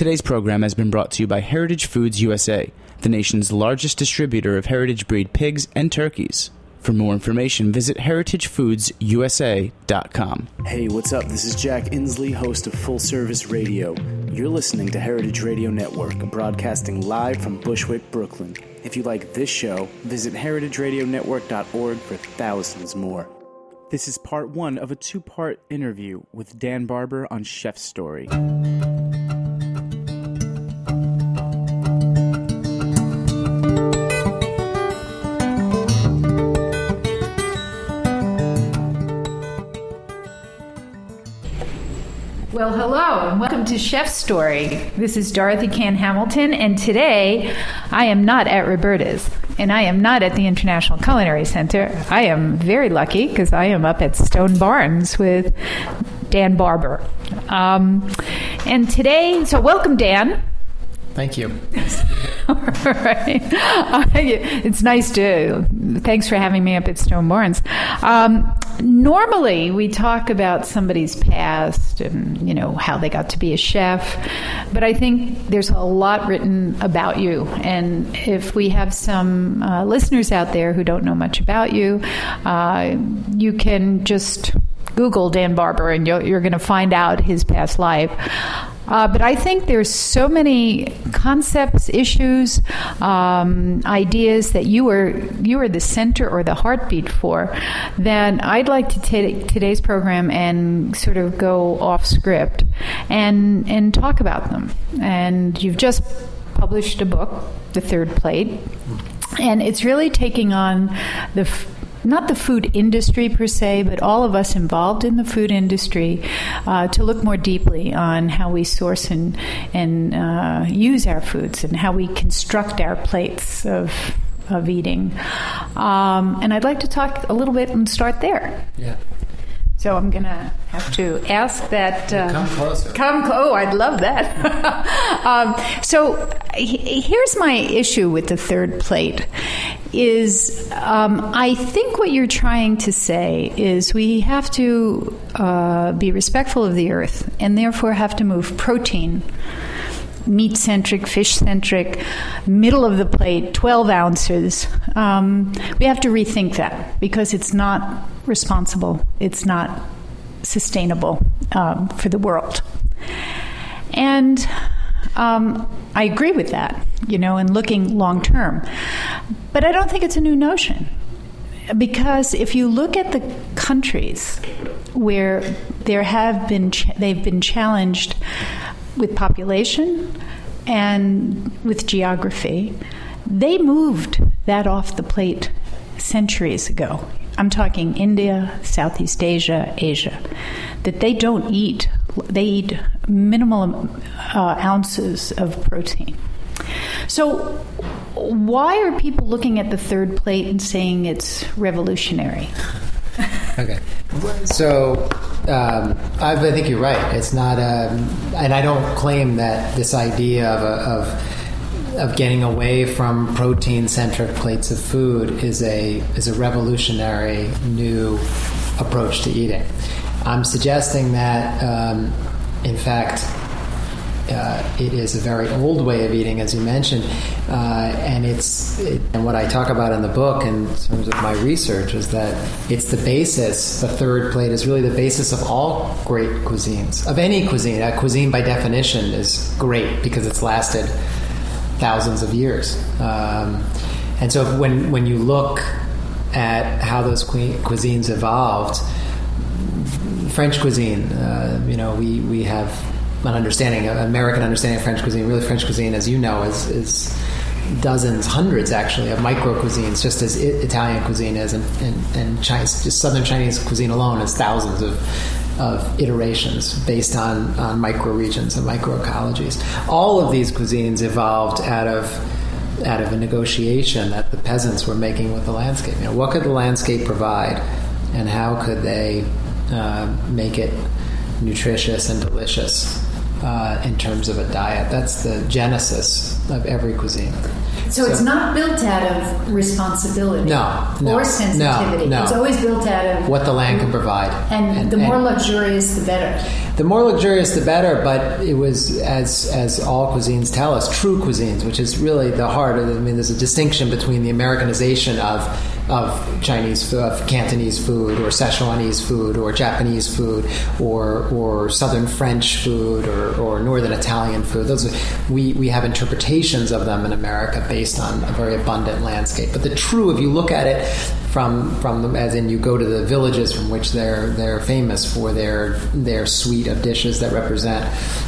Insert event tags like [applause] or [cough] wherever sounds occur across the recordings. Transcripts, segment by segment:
Today's program has been brought to you by Heritage Foods USA, the nation's largest distributor of heritage breed pigs and turkeys. For more information, visit heritagefoodsusa.com. Hey, what's up? This is Jack Inslee, host of Full Service Radio. You're listening to Heritage Radio Network, broadcasting live from Bushwick, Brooklyn. If you like this show, visit heritageradionetwork.org for thousands more. This is part one of a two part interview with Dan Barber on Chef Story. Hello, and welcome to Chef Story. This is Dorothy Cann Hamilton, and today I am not at Roberta's, and I am not at the International Culinary Center. I am very lucky because I am up at Stone Barns with Dan Barber. Um, and today, so welcome, Dan. Thank you. [laughs] All right. [laughs] It's nice to. Thanks for having me up at Stone Barns. Um, normally, we talk about somebody's past and you know how they got to be a chef, but I think there's a lot written about you. And if we have some uh, listeners out there who don't know much about you, uh, you can just Google Dan Barber, and you're, you're going to find out his past life. Uh, but I think there's so many concepts, issues, um, ideas that you are you are the center or the heartbeat for. That I'd like to take today's program and sort of go off script and and talk about them. And you've just published a book, The Third Plate, and it's really taking on the not the food industry per se, but all of us involved in the food industry uh, to look more deeply on how we source and, and uh, use our foods and how we construct our plates of, of eating. Um, and I'd like to talk a little bit and start there. Yeah. So I'm going to have to ask that. Uh, come closer. Come, oh, I'd love that. [laughs] um, so he, here's my issue with the third plate is um, I think what you're trying to say is we have to uh, be respectful of the earth and therefore have to move protein meat centric, fish centric, middle of the plate, 12 ounces. Um, we have to rethink that because it's not responsible, it's not sustainable um, for the world. And um, I agree with that, you know, in looking long term. But I don't think it's a new notion. Because if you look at the countries where there have been, ch- they've been challenged with population and with geography, they moved that off the plate centuries ago. I'm talking India, Southeast Asia, Asia, that they don't eat, they eat minimal uh, ounces of protein. So, why are people looking at the third plate and saying it's revolutionary? Okay. So, um, I, I, think you're right. It's not, a, um, and I don't claim that this idea of, a, of of getting away from protein centric plates of food is a is a revolutionary new approach to eating. I'm suggesting that, um, in fact, uh, it is a very old way of eating, as you mentioned, uh, and it's it, and what I talk about in the book in terms of my research is that it's the basis. The third plate is really the basis of all great cuisines, of any cuisine. A cuisine, by definition, is great because it's lasted thousands of years. Um, and so, when when you look at how those cuisines evolved, French cuisine, uh, you know, we we have an understanding, an American understanding of French cuisine. Really, French cuisine, as you know, is, is dozens, hundreds actually of micro cuisines, just as it, Italian cuisine is, and, and, and Chinese, just Southern Chinese cuisine alone is thousands of, of iterations based on, on micro regions and microecologies. All of these cuisines evolved out of out of a negotiation that the peasants were making with the landscape. You know, what could the landscape provide, and how could they uh, make it nutritious and delicious uh, in terms of a diet. That's the genesis of every cuisine. So, so, it's not built out of responsibility no, no or sensitivity. No, no. It's always built out of what the land can provide. And, and the more and luxurious, the better. The more luxurious, the better. But it was, as as all cuisines tell us, true cuisines, which is really the heart. Of, I mean, there's a distinction between the Americanization of of Chinese of Cantonese food, or Szechuanese food, or Japanese food, or or Southern French food, or, or Northern Italian food. Those we we have interpretations of them in America based on a very abundant landscape. But the true, if you look at it from from them, as in you go to the villages from which they're they're famous for their their suite of dishes that represent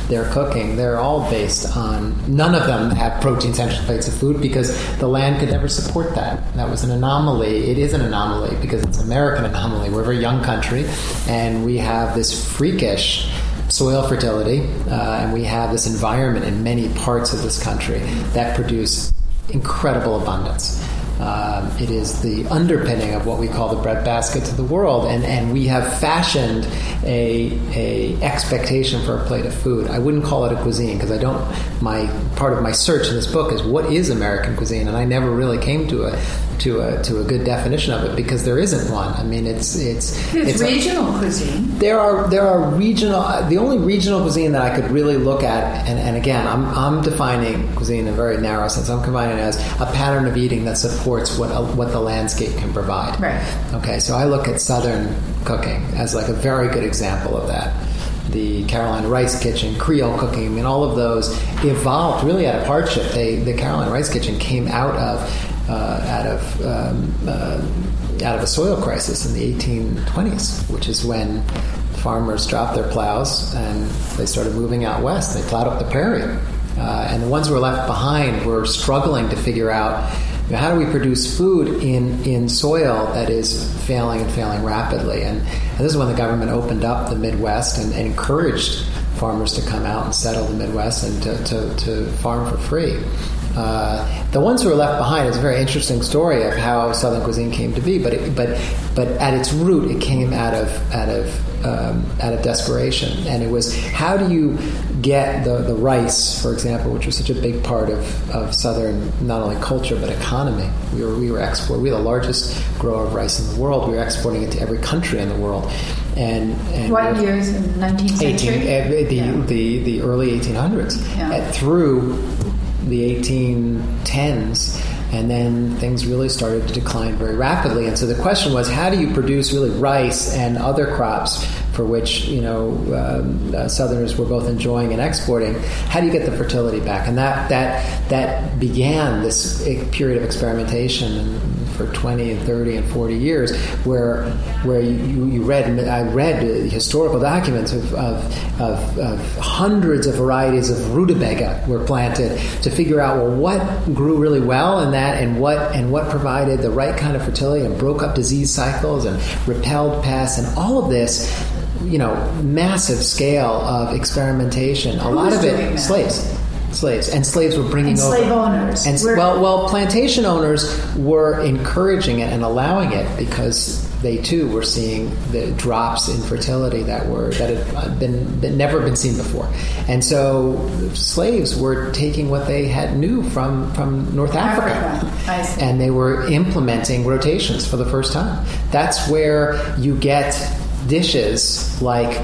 their cooking. They're all based on none of them have protein central plates of food because the land could never support that. That was an anomaly. It is an anomaly because it's an American [laughs] anomaly. We're a very young country, and we have this freakish soil fertility, uh, and we have this environment in many parts of this country that produce incredible abundance. Um, it is the underpinning of what we call the breadbasket to the world, and, and we have fashioned a, a expectation for a plate of food. I wouldn't call it a cuisine because I don't. My part of my search in this book is what is American cuisine, and I never really came to a to a to a good definition of it because there isn't one. I mean, it's it's it's, it's regional a, cuisine. There are there are regional. The only regional cuisine that I could really look at, and, and again, I'm I'm defining cuisine in a very narrow sense. I'm combining it as a pattern of eating that supports what a, what the landscape can provide. Right. Okay, so I look at Southern cooking as like a very good example of that the Carolina Rice Kitchen, Creole cooking, I mean, all of those evolved really out of hardship. They, the Carolina Rice Kitchen came out of uh, out of um, uh, out of a soil crisis in the 1820s, which is when farmers dropped their plows and they started moving out west. They plowed up the prairie, uh, and the ones who were left behind were struggling to figure out. You know, how do we produce food in, in soil that is failing and failing rapidly? And, and this is when the government opened up the Midwest and, and encouraged farmers to come out and settle the Midwest and to, to, to farm for free. Uh, the ones who are left behind is a very interesting story of how Southern cuisine came to be, but it, but but at its root, it came out of out of um, out of desperation, and it was how do you get the, the rice, for example, which was such a big part of, of Southern not only culture but economy. We were we were export we were the largest grower of rice in the world. We were exporting it to every country in the world. And, and what years in 19th century? 18, uh, the, yeah. the, the early 1800s. Yeah. through the 1810s and then things really started to decline very rapidly. And so the question was, how do you produce really rice and other crops for which you know um, uh, Southerners were both enjoying and exporting? How do you get the fertility back? And that that that began this period of experimentation. And, for 20 and 30 and 40 years where where you, you read I read historical documents of, of, of, of hundreds of varieties of rutabaga were planted to figure out well what grew really well in that and what and what provided the right kind of fertility and broke up disease cycles and repelled pests and all of this you know massive scale of experimentation. A lot of it slaves slaves, and slaves were bringing and over slave owners. And well, well, plantation owners were encouraging it and allowing it because they too were seeing the drops in fertility that were that had uh, been, been never been seen before, and so slaves were taking what they had knew from from North Africa, Africa. and they were implementing rotations for the first time. That's where you get dishes like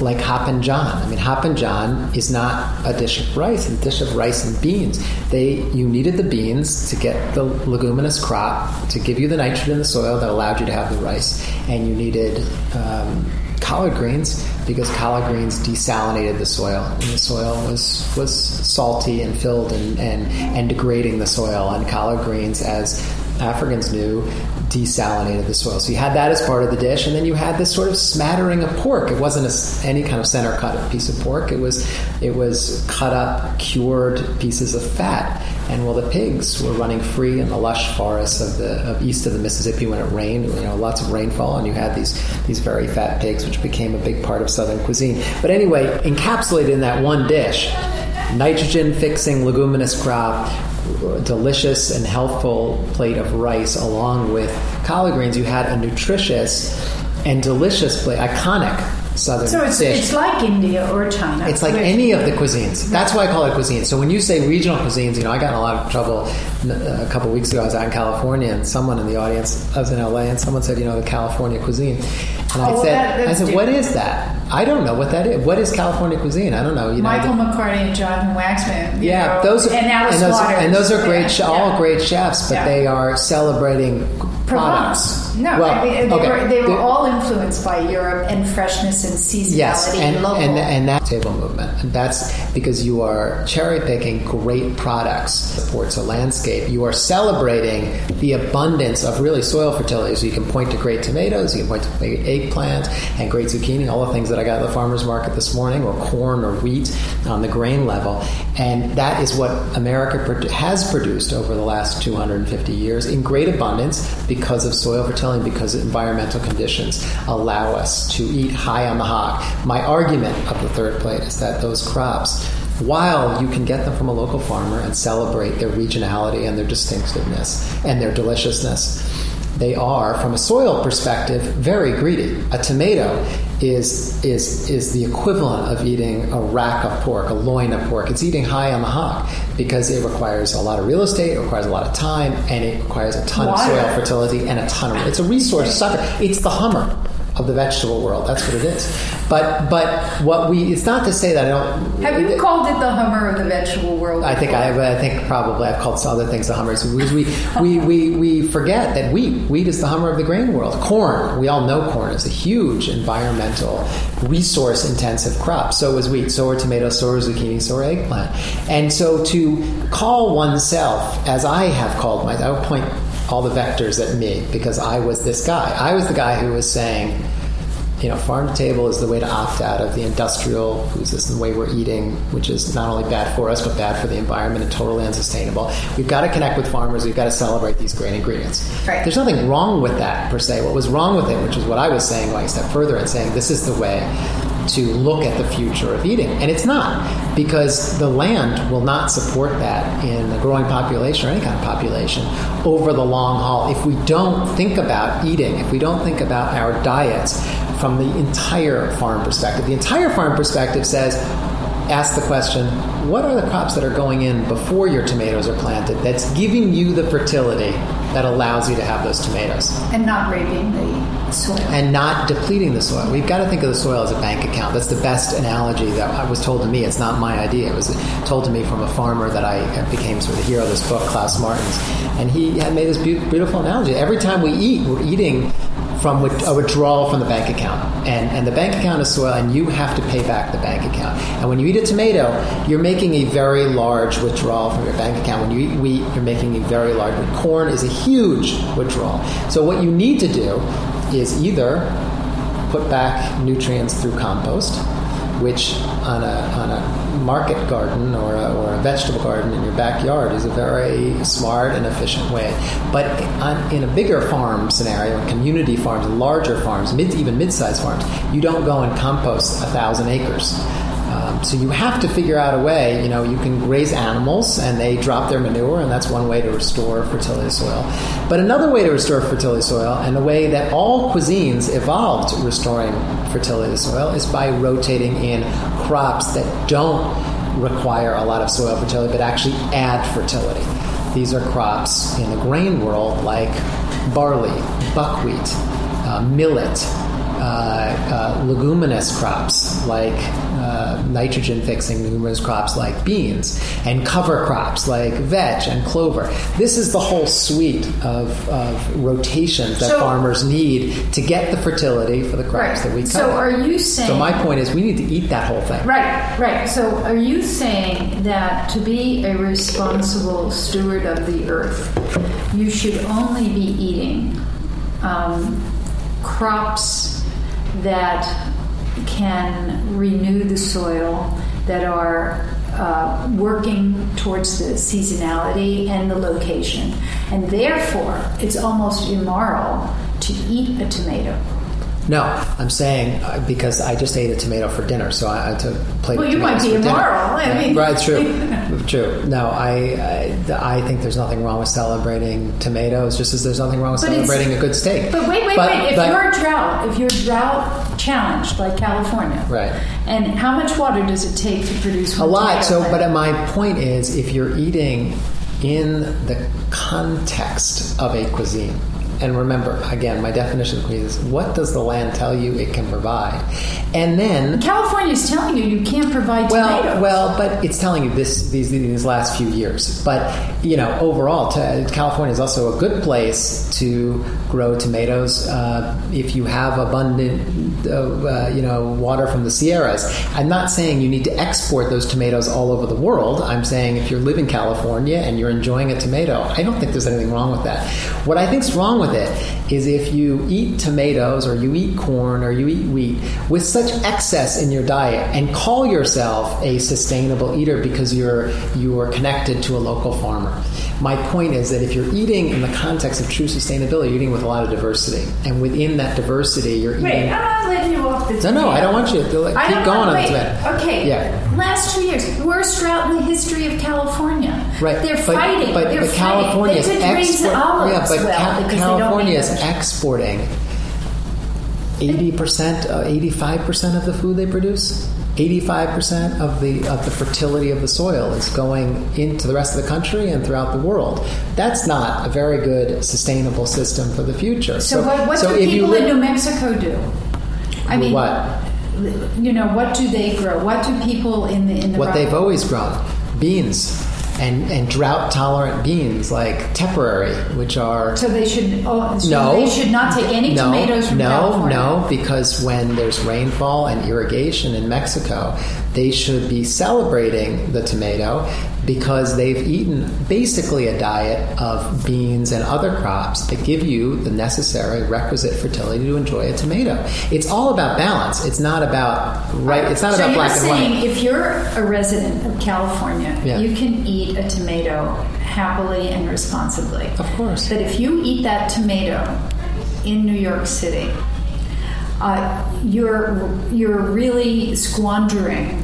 like Hoppin' John. I mean, Hoppin' John is not a dish of rice; a dish of rice and beans. They you needed the beans to get the leguminous crop to give you the nitrogen in the soil that allowed you to have the rice, and you needed um, collard greens because collard greens desalinated the soil, and the soil was was salty and filled and and, and degrading the soil. And collard greens, as Africans knew, desalinated the soil. So you had that as part of the dish, and then you had this sort of smattering of pork. It wasn't a, any kind of center cut piece of pork. It was it was cut up, cured pieces of fat. And while the pigs were running free in the lush forests of the of east of the Mississippi when it rained, you know, lots of rainfall, and you had these these very fat pigs, which became a big part of Southern cuisine. But anyway, encapsulated in that one dish nitrogen fixing leguminous crop delicious and healthful plate of rice along with collard greens, you had a nutritious and delicious plate, iconic southern So it's, dish. it's like India or China. It's like any of the cuisines. That's why I call it cuisine. So when you say regional cuisines, you know, I got in a lot of trouble uh, a couple weeks ago. I was out in California, and someone in the audience, I was in LA, and someone said, you know, the California cuisine. And I Oh, well, said, that- I said, different. is that? I don't know what that is. What is California cuisine? I don't know. You know, Michael the- McCarty and Jonathan Waxman. you yeah, know, those are, and and those, and those are great, Yeah, all yeah. great chefs, but Yeah. they are celebrating Provence. products. No, well, I mean, they, okay. were, they were all influenced by Europe and freshness and seasonality Yes, and, and and and that table movement. And that's because you are cherry picking great products, supports a landscape. You are celebrating the abundance of really soil fertility. So you can point to great tomatoes, you can point to eggplant and great zucchini, all the things that I got at the farmers market this morning, or corn or wheat on the grain level. And that is what America has produced over the last 250 years in great abundance because of soil fertility, because environmental conditions allow us to eat high on the hog. My argument of the third plate is that those crops, while you can get them from a local farmer and celebrate their regionality and their distinctiveness and their deliciousness, they are, from a soil perspective, very greedy. A tomato is is is the equivalent of eating a rack of pork, a loin of pork. It's eating high on the hog because it requires a lot of real estate, it requires a lot of time, and it requires a ton Water. of soil fertility and a ton of. It's a resource sucker. It's the Hummer of the vegetable world. That's what it is. But but what we it's not to say that I don't. Have you called it the Hummer of the vegetable world? I think I, I think probably I've called some other things the Hummers because we, we, we, we forget that wheat wheat is the Hummer of the grain world. Corn we all know corn is a huge environmental resource intensive crop. So is wheat. So are tomatoes. So are zucchini. So are eggplant. And so to call oneself as I have called my I would point all the vectors at me because I was this guy. I was the guy who was saying you know, farm to table is the way to opt out of the industrial food system, the way we're eating, which is not only bad for us, but bad for the environment and totally unsustainable. We've got to connect with farmers. We've got to celebrate these great ingredients. Right. There's nothing wrong with that, per se. What was wrong with it, which is what I was saying going a step further and saying this is the way to look at the future of eating. And it's not, because the land will not support that in a growing population or any kind of population over the long haul. If we don't think about eating, if we don't think about our diets from the entire farm perspective, the entire farm perspective says, ask the question what are the crops that are going in before your tomatoes are planted that's giving you the fertility that allows you to have those tomatoes and not raping the soil. and not depleting the soil. We've got to think of the soil as a bank account. That's the best analogy that I was told to me. It's not my idea. It was told to me from a farmer that I became sort of the hero of this book, Klaas Martens. And he had made this beau- beautiful analogy. Every time we eat, we're eating from a withdrawal from the bank account. And, and the bank account is soil, and you have to pay back the bank account. And when you eat a tomato, you're making a very large withdrawal from your bank account. When you eat wheat, you're making a very large. Corn is a huge withdrawal. So what you need to do is either put back nutrients through compost, which on a, on a market garden or a, or a vegetable garden in your backyard is a very smart and efficient way. But on, in a bigger farm scenario, community farms, larger farms, mid, even mid-sized farms, you don't go and compost a thousand acres. Um, so you have to figure out a way. You know, you can raise animals and they drop their manure, and that's one way to restore fertility soil. But another way to restore fertility soil, and the way that all cuisines evolved restoring fertility soil, is by rotating in crops that don't require a lot of soil fertility, but actually add fertility. These are crops in the grain world like barley, buckwheat, uh, millet, uh, uh, leguminous crops like uh, nitrogen fixing leguminous crops like beans and cover crops like vetch and clover. This is the whole suite of, of rotations that So- farmers need to get the fertility for the crops Right. that we So are you saying? So my point is we need to eat that whole thing. Right, right. So are you saying that to be a responsible steward of the earth, you should only be eating um, crops that can renew the soil, that are uh, working towards the seasonality and the location, and therefore it's almost immoral to eat a tomato. No, I'm saying uh, because I just ate a tomato for dinner, so I, I took plate Well, of you might be immoral. I mean- right? True, [laughs] true. No, I, I I think there's nothing wrong with celebrating tomatoes, just as there's nothing wrong with But celebrating a good steak. But wait, wait, But- wait. If but- you're drought, if you're drought challenged like California, Right. And how much water does it take to produce a lot. So, but my point is, if you're eating in the context of a cuisine, and remember, again, my definition of cuisine is what does the land tell you it can provide, and then California is telling you you can't provide Well, tomatoes. well, but it's telling you this these these last few years. But you know, overall, California is also a good place to grow tomatoes uh, if you have abundant, uh, uh, you know, water from the Sierras. I'm not saying you need to export those tomatoes all over the world. I'm saying if you live in California and you're enjoying a tomato, I don't think there's anything wrong with that. What I think's wrong with it is if you eat tomatoes or you eat corn or you eat wheat with such excess in your diet and call yourself a sustainable eater because you're you are connected to a local farmer. My point is that if you're eating in the context of true sustainability, you're eating with a lot of diversity, and within that diversity, you're eating. Wait, I'm not letting you off the No, no, I don't want you to I keep going on wait, tomato. Okay. Yeah. Last two years, worst drought in the history of California. Right, They're but, fighting. But, They're but. California is they could raise export- olives yeah, but well Ca- California is don't make much. exporting eighty percent, uh, eighty-five percent of the food they produce. Eighty-five percent of the of the fertility of the soil is going into the rest of the country and throughout the world. That's not a very good sustainable system for the future. So, what, what so do people in New Mexico do? I mean, what? You know, what do they grow? What do people in the in the what rock- they've always grown beans and, and drought tolerant beans like tepary, which are So they should. Oh, so no, they should not take any no, tomatoes from no, California. No, because when there's rainfall and irrigation in Mexico, they should be celebrating the tomato because they've eaten basically a diet of beans and other crops that give you the necessary requisite fertility to enjoy a tomato. It's all about balance. It's not about right. It's not so about black and white. saying if you're a resident of California, Yeah. you can eat a tomato happily and responsibly. Of course. But if you eat that tomato in New York City, uh, you're you're really squandering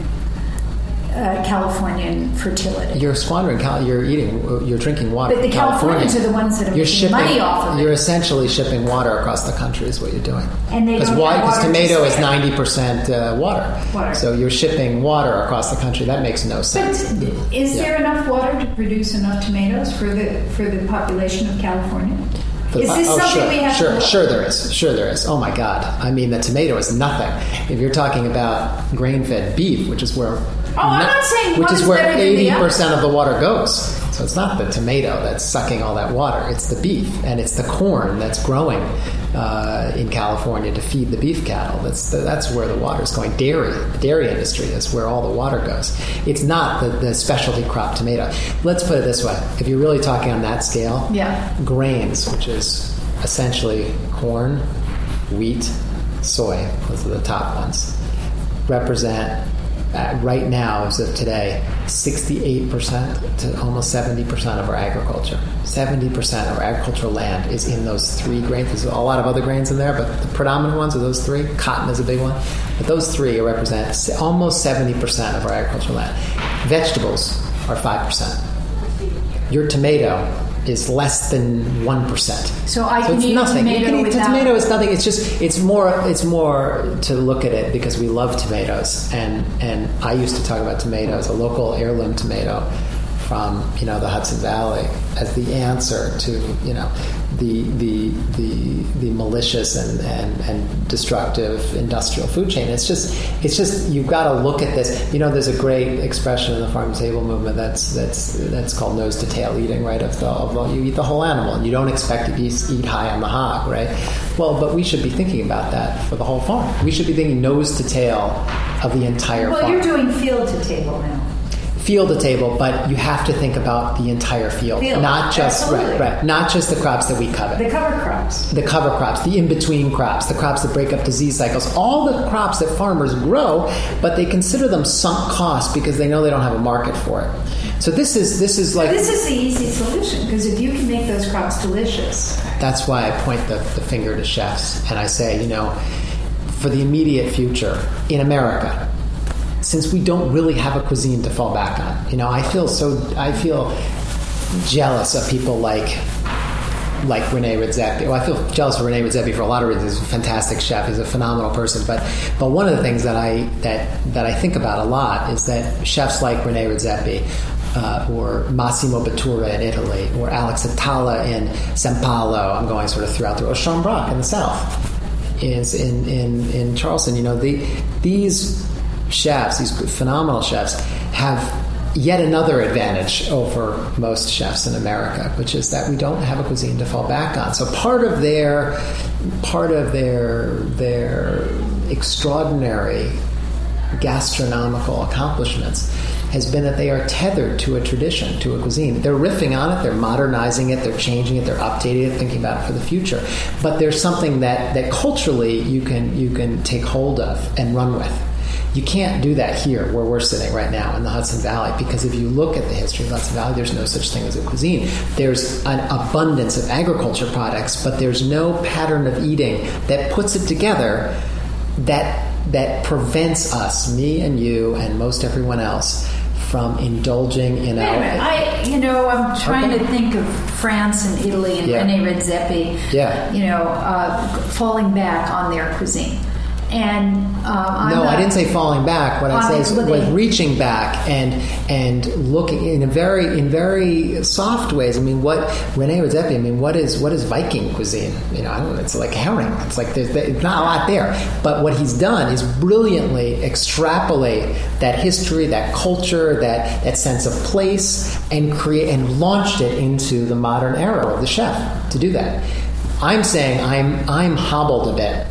uh, Californian fertility. You're squandering. Cal- you're eating. You're drinking water. But the from California. Californians are the ones that are you're shipping, money off of it. You're essentially shipping water across the country. Is what you're doing. And they because have Because tomato is ninety percent uh, water. Water. So you're shipping water across the country. That makes no But sense. is Yeah. there enough water to produce enough tomatoes for the for the population of California? Is this oh, something sure, we have sure, to look? sure there is. Sure there is. Oh my God! I mean, the tomato is nothing. If you're talking about grain-fed beef, which is where Oh, I'm not saying which is where better than the eighty percent of the water goes. So it's not the tomato that's sucking all that water. It's the beef and it's the corn that's growing uh, in California to feed the beef cattle. That's the, that's where the water is going. Dairy, the dairy industry is where all the water goes. It's not the, the specialty crop tomato. Let's put it this way: if you're really talking on that scale, Yeah. grains, which is essentially corn, wheat, soy, those are the top ones, represent right now, as of today, 68% to almost 70% of our agriculture. 70% of our agricultural land is in those three grains. There's a lot of other grains in there, but the predominant ones are those three. Cotton is a big one. But those three represent almost 70% of our agricultural land. Vegetables are 5%. Your tomato is less than 1%. So I can it's eat a nothing. You tomato can eat without- tomato is nothing. It's just it's more it's more to look at it because we love tomatoes and and I used to talk about tomatoes, a local heirloom tomato from you know the Hudson Valley as the answer to you know the the the the malicious and, and, and destructive industrial food chain. It's just it's just you've got to look at this. You know, there's a great expression in the farm table movement that's that's that's called nose to tail eating, right? Of the, of the you eat the whole animal and you don't expect to eat, eat high on the hog, right? Well, but we should be thinking about that for the whole farm. We should be thinking nose to tail of the entire Well, farm you're doing field to table now. Field to table, but you have to think about the entire field, Field, not just absolutely. right, right, not just the crops that we cover. The cover crops. the cover crops, the in between crops, the crops that break up disease cycles, all the crops that farmers grow, but they consider them sunk costs because they know they don't have a market for it. So this is this is like This is the easy solution because if you can make those crops delicious, that's why I point the, the finger to chefs and I say, you know, for the immediate future in America, since we don't really have a cuisine to fall back on. You know, I feel so I feel jealous of people like like Rene Redzepi. Well, I feel jealous of Rene Redzepi for a lot of reasons. He's a fantastic chef. He's a phenomenal person. But but one of the things that I that that I think about a lot is that chefs like Rene Redzepi. Uh, or Massimo Bottura in Italy, or Alex Atala in San Paolo. I'm going sort of throughout the, or Sean Brock in the South, is in, in, in Charleston. You know, the, these chefs, these phenomenal chefs, have yet another advantage over most chefs in America, which is that we don't have a cuisine to fall back on. So part of their part of their their extraordinary gastronomical accomplishments has been that they are tethered to a tradition, to a cuisine. They're riffing on it, they're modernizing it, they're changing it, they're updating it, thinking about it for the future. But there's something that, that culturally you can you can take hold of and run with. You can't do that here where we're sitting right now in the Hudson Valley because if you look at the history of the Hudson Valley, there's no such thing as a cuisine. There's an abundance of agriculture products, but there's no pattern of eating that puts it together that that prevents us, me and you and most everyone else, from indulging in our. I, you know, I'm trying okay. to think of France and Italy and yeah. Rene Redzepi. Yeah. You know, uh, falling back on their cuisine. And um, no, I didn't say falling back. What I say is like reaching back and and looking in a very in very soft ways. I mean, what Rene Redzepi? I mean, what is what is Viking cuisine? You know, I don't know. It's like herring. It's like there's it's not a lot there. But what he's done is brilliantly extrapolate that history, that culture, that that sense of place, and create and launched it into the modern era of the chef to do that. I'm saying I'm I'm hobbled a bit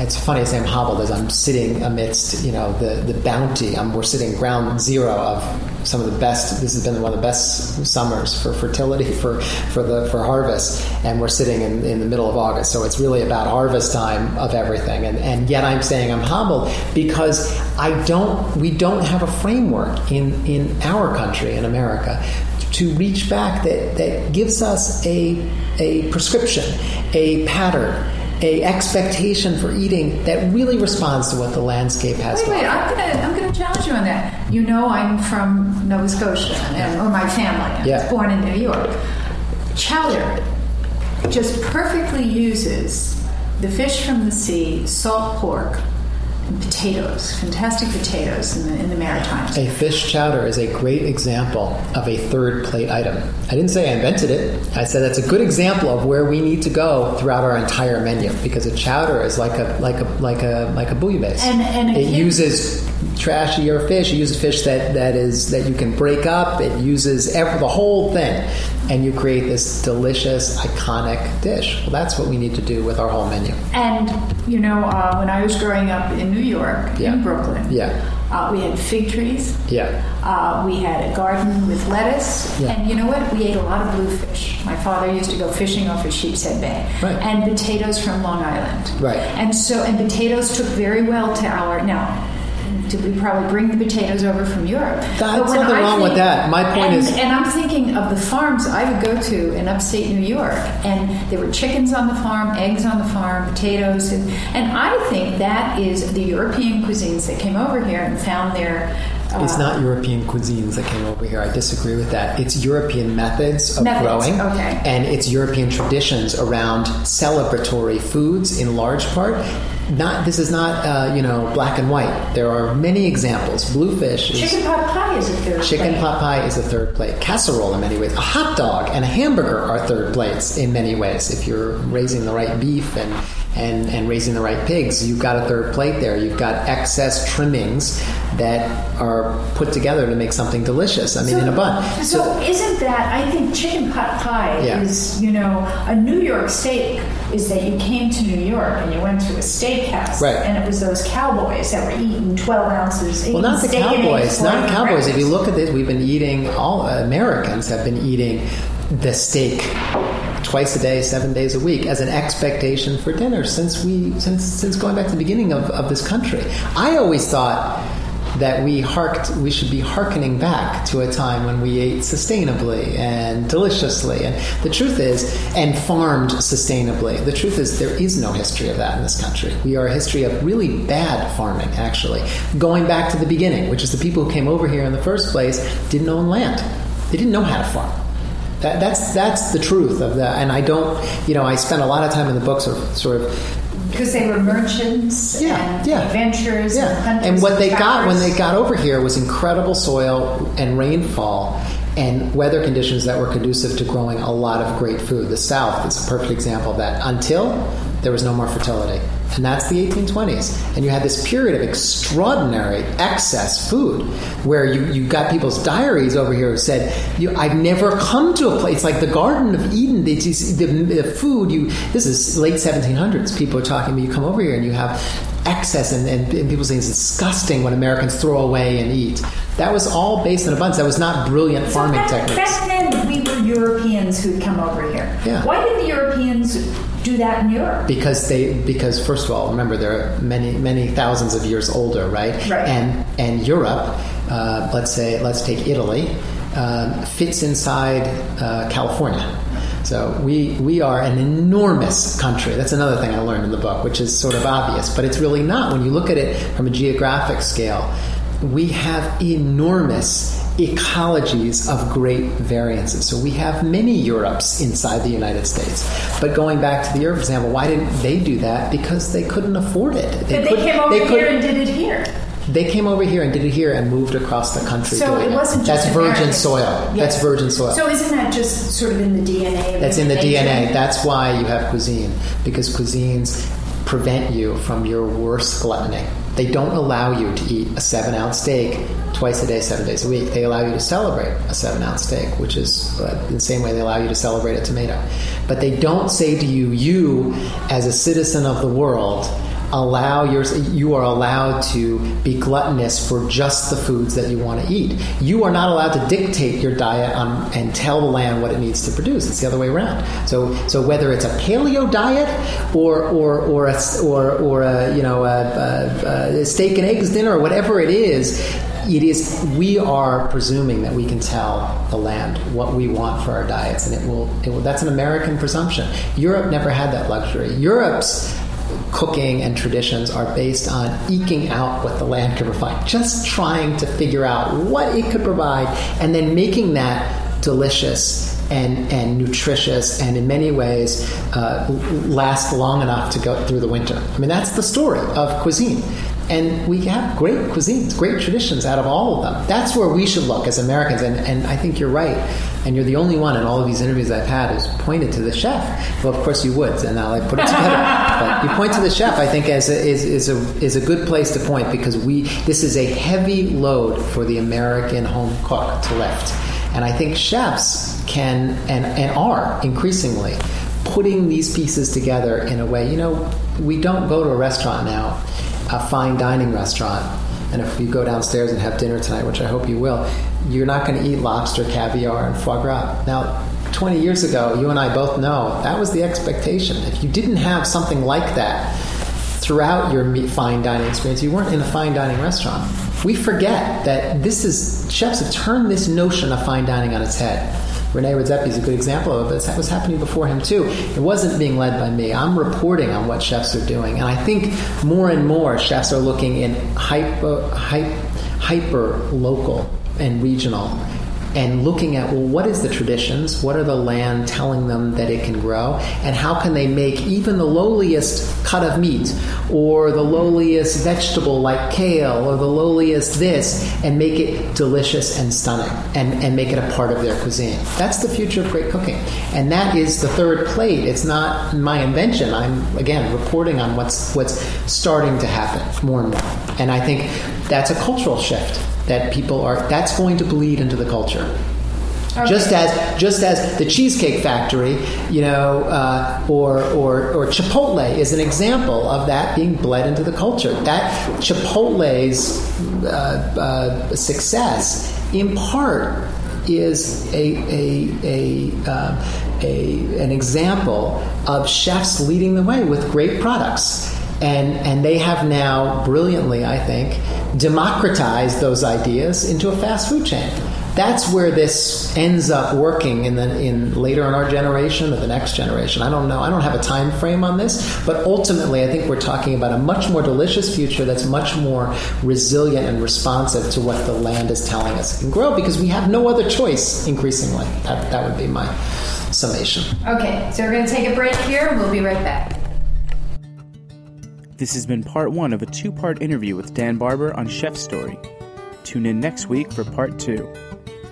it's funny as I'm hobbled as I'm sitting amidst you know the the bounty. I'm, we're sitting ground zero of some of the best. This has been one of the best summers for fertility for for the for harvest, and we're sitting in, in the middle of August. So it's really about harvest time of everything. And and yet I'm saying I'm hobbled because I don't. We don't have a framework in in our country in America to reach back that that gives us a a prescription, a pattern a expectation for eating that really responds to what the landscape has. Wait, wait, I'm gonna I'm gonna challenge you on that. You know, I'm from Nova Scotia, and, or my family. I yeah. was born in New York. Chowder just perfectly uses the fish from the sea, salt pork, potatoes, fantastic potatoes in the, in the Maritimes. A fish chowder is a great example of a third plate item. I didn't say I invented it. I said that's a good example of where we need to go throughout our entire menu because a chowder is like a like a like a like a bouillabaisse. And, and it uses trashier fish. It uses fish that, that is that you can break up. It uses every, the whole thing, and you create this delicious, iconic dish. Well, that's what we need to do with our whole menu. And you know, uh, when I was growing up in New York, yeah. in Brooklyn, yeah. Uh, we had fig trees. Yeah. Uh, we had a garden with lettuce. Yeah. And you know what? We ate a lot of bluefish. My father used to go fishing off of Sheepshead Bay. Right. And potatoes from Long Island. Right. And so, and potatoes took very well to our, now, we probably bring the potatoes over from Europe? That's nothing I wrong think, with that. My point and, is, and I'm thinking of the farms I would go to in upstate New York, and there were chickens on the farm, eggs on the farm, potatoes, and, and I think that is the European cuisines that came over here and found their uh, it's not European cuisines that came over here. I disagree with that. It's European methods of methods, growing, okay. and it's European traditions around celebratory foods in large part. Not this is not uh, you know black and white. There are many examples. Bluefish. Is, chicken pot pie is a third. Chicken plate. pot pie is a third plate. Casserole in many ways. A hot dog and a hamburger are third plates in many ways. If you're raising the right beef and and, and raising the right pigs, you've got a third plate there. You've got excess trimmings that are put together to make something delicious. I mean, so, in a bun. So, so, isn't that? I think chicken pot pie yeah. is you know a New York steak is that you came to New York and you went to a steakhouse, right. and it was those cowboys that were eating twelve ounces. Well, not the cowboys. Not cowboys. Breakfast. If you look at this, we've been eating. All Americans have been eating the steak twice a day, seven days a week, as an expectation for dinner since we since since going back to the beginning of, of this country. I always thought that we harked, we should be hearkening back to a time when we ate sustainably and deliciously. And the truth is, and farmed sustainably. The truth is, there is no history of that in this country. We are a history of really bad farming, actually, going back to the beginning, which is the people who came over here in the first place didn't own land. They didn't know how to farm. That, that's that's the truth of that. And I don't, you know, I spent a lot of time in the book sort of, sort of because they were merchants Yeah, and yeah. adventurers and yeah. hunters. And what they got when they got over here was incredible soil and rainfall and weather conditions that were conducive to growing a lot of great food. The South is a perfect example of that until there was no more fertility. And that's the 1820s. And you had this period of extraordinary excess food where you, you got people's diaries over here who said, you, I've never come to a place like the Garden of Eden. The, the food, you this is late 1700s. People are talking, but you come over here and you have excess and, and, and people saying it's disgusting what Americans throw away and eat. That was all based on abundance. That was not brilliant So farming back, techniques. back then, we were Europeans who'd come over here. Yeah. Why did the Europeans do that in Europe? because they because first of all remember they're many many thousands of years older right, Right. and and Europe uh, let's say let's take Italy um, fits inside uh, California so we we are an enormous country that's another thing I learned in the book which is sort of obvious but it's really not when you look at it from a geographic scale we have enormous ecologies of great variances. So we have many Europes inside the United States. But going back to the Europe example, why didn't they do that? Because they couldn't afford it. But they came over they here and did it here. they came over here and did it here and moved across the country. So doing it wasn't just That's virgin soil. Yes. That's virgin soil. So isn't that just sort of in the DNA? Of That's in the DNA. That's why you have cuisine because cuisines prevent you from your worst gluttony. They don't allow you to eat a seven ounce steak twice a day, seven days a week. They allow you to celebrate a seven ounce steak, which is uh, the same way they allow you to celebrate a tomato. But they don't say to you, you as a citizen of the world, allow your you are allowed to be gluttonous for just the foods that you want to eat. You are not allowed to dictate your diet on, and tell the land what it needs to produce. It's the other way around. So so whether it's a paleo diet or or or a, or or a you know a, a, a steak and eggs dinner or whatever it is. It is. We are presuming that we can tell the land what we want for our diets, and it will. It will that's an American presumption. Europe never had that luxury. Europe's cooking and traditions are based on eking out what the land could provide, just trying to figure out what it could provide, and then making that delicious and, and nutritious, and in many ways uh, last long enough to go through the winter. I mean, that's the story of cuisine. And we have great cuisines, great traditions out of all of them. That's where we should look as Americans. And, and I think you're right. And you're the only one in all of these interviews I've had who's pointed to the chef. Well, of course you would, and now I put it together. [laughs] but you point to the chef, I think, as a, is, is, a, is a good place to point because we this is a heavy load for the American home cook to lift. And I think chefs can and, and are increasingly putting these pieces together in a way, you know, we don't go to a restaurant now, a fine dining restaurant, and if you go downstairs and have dinner tonight, which I hope you will, you're not going to eat lobster, caviar, and foie gras. Now, 20 years ago, you and I both know that was the expectation. If you didn't have something like that throughout your fine dining experience, you weren't in a fine dining restaurant. We forget that this is, chefs have turned this notion of fine dining on its head. Rene Redzepi is a good example of it. It was happening before him too. It wasn't being led by me. I'm reporting on what chefs are doing, and I think more and more chefs are looking in hyper, hyper, hyper local and regional and looking at well what is the traditions? What are the land telling them that it can grow? And how can they make even the lowliest cut of meat or the lowliest vegetable like kale or the lowliest this and make it delicious and stunning and, and make it a part of their cuisine? That's the future of great cooking. And that is the third plate. It's not my invention. I'm again reporting on what's what's starting to happen more and more. And i think that's a cultural shift that people are that's going to bleed into the culture. Just as just as the cheesecake factory you know uh, or, or or chipotle is an example of that being bled into the culture. That chipotle's uh, uh, success in part is a, a, a, uh, a, an example of chefs leading the way with great products and and they have now brilliantly, I think, democratized those ideas into a fast food chain. That's where this ends up working in the in later in our generation or the next generation. I don't know. I don't have a time frame on this, but ultimately, I think we're talking about a much more delicious future that's much more resilient and responsive to what the land is telling us it can grow because we have no other choice. Increasingly, that that would be my summation. Okay, so we're going to take a break here. We'll be right back. This has been part one of a two part interview with Dan Barber on Chef Story. Tune in next week for part two.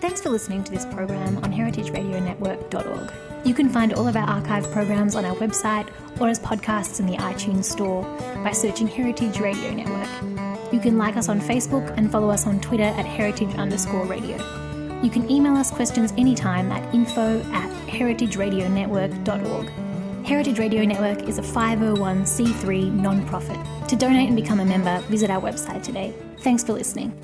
Thanks for listening to this program on heritageradionetwork.org. You can find all of our archive programs on our website or as podcasts in the iTunes Store by searching Heritage Radio Network. You can like us on Facebook and follow us on Twitter at heritage underscore radio. You can email us questions anytime at info at heritageradionetwork.org. Heritage Radio Network is a 501c3 non-profit. To donate and become a member, visit our website today. Thanks for listening.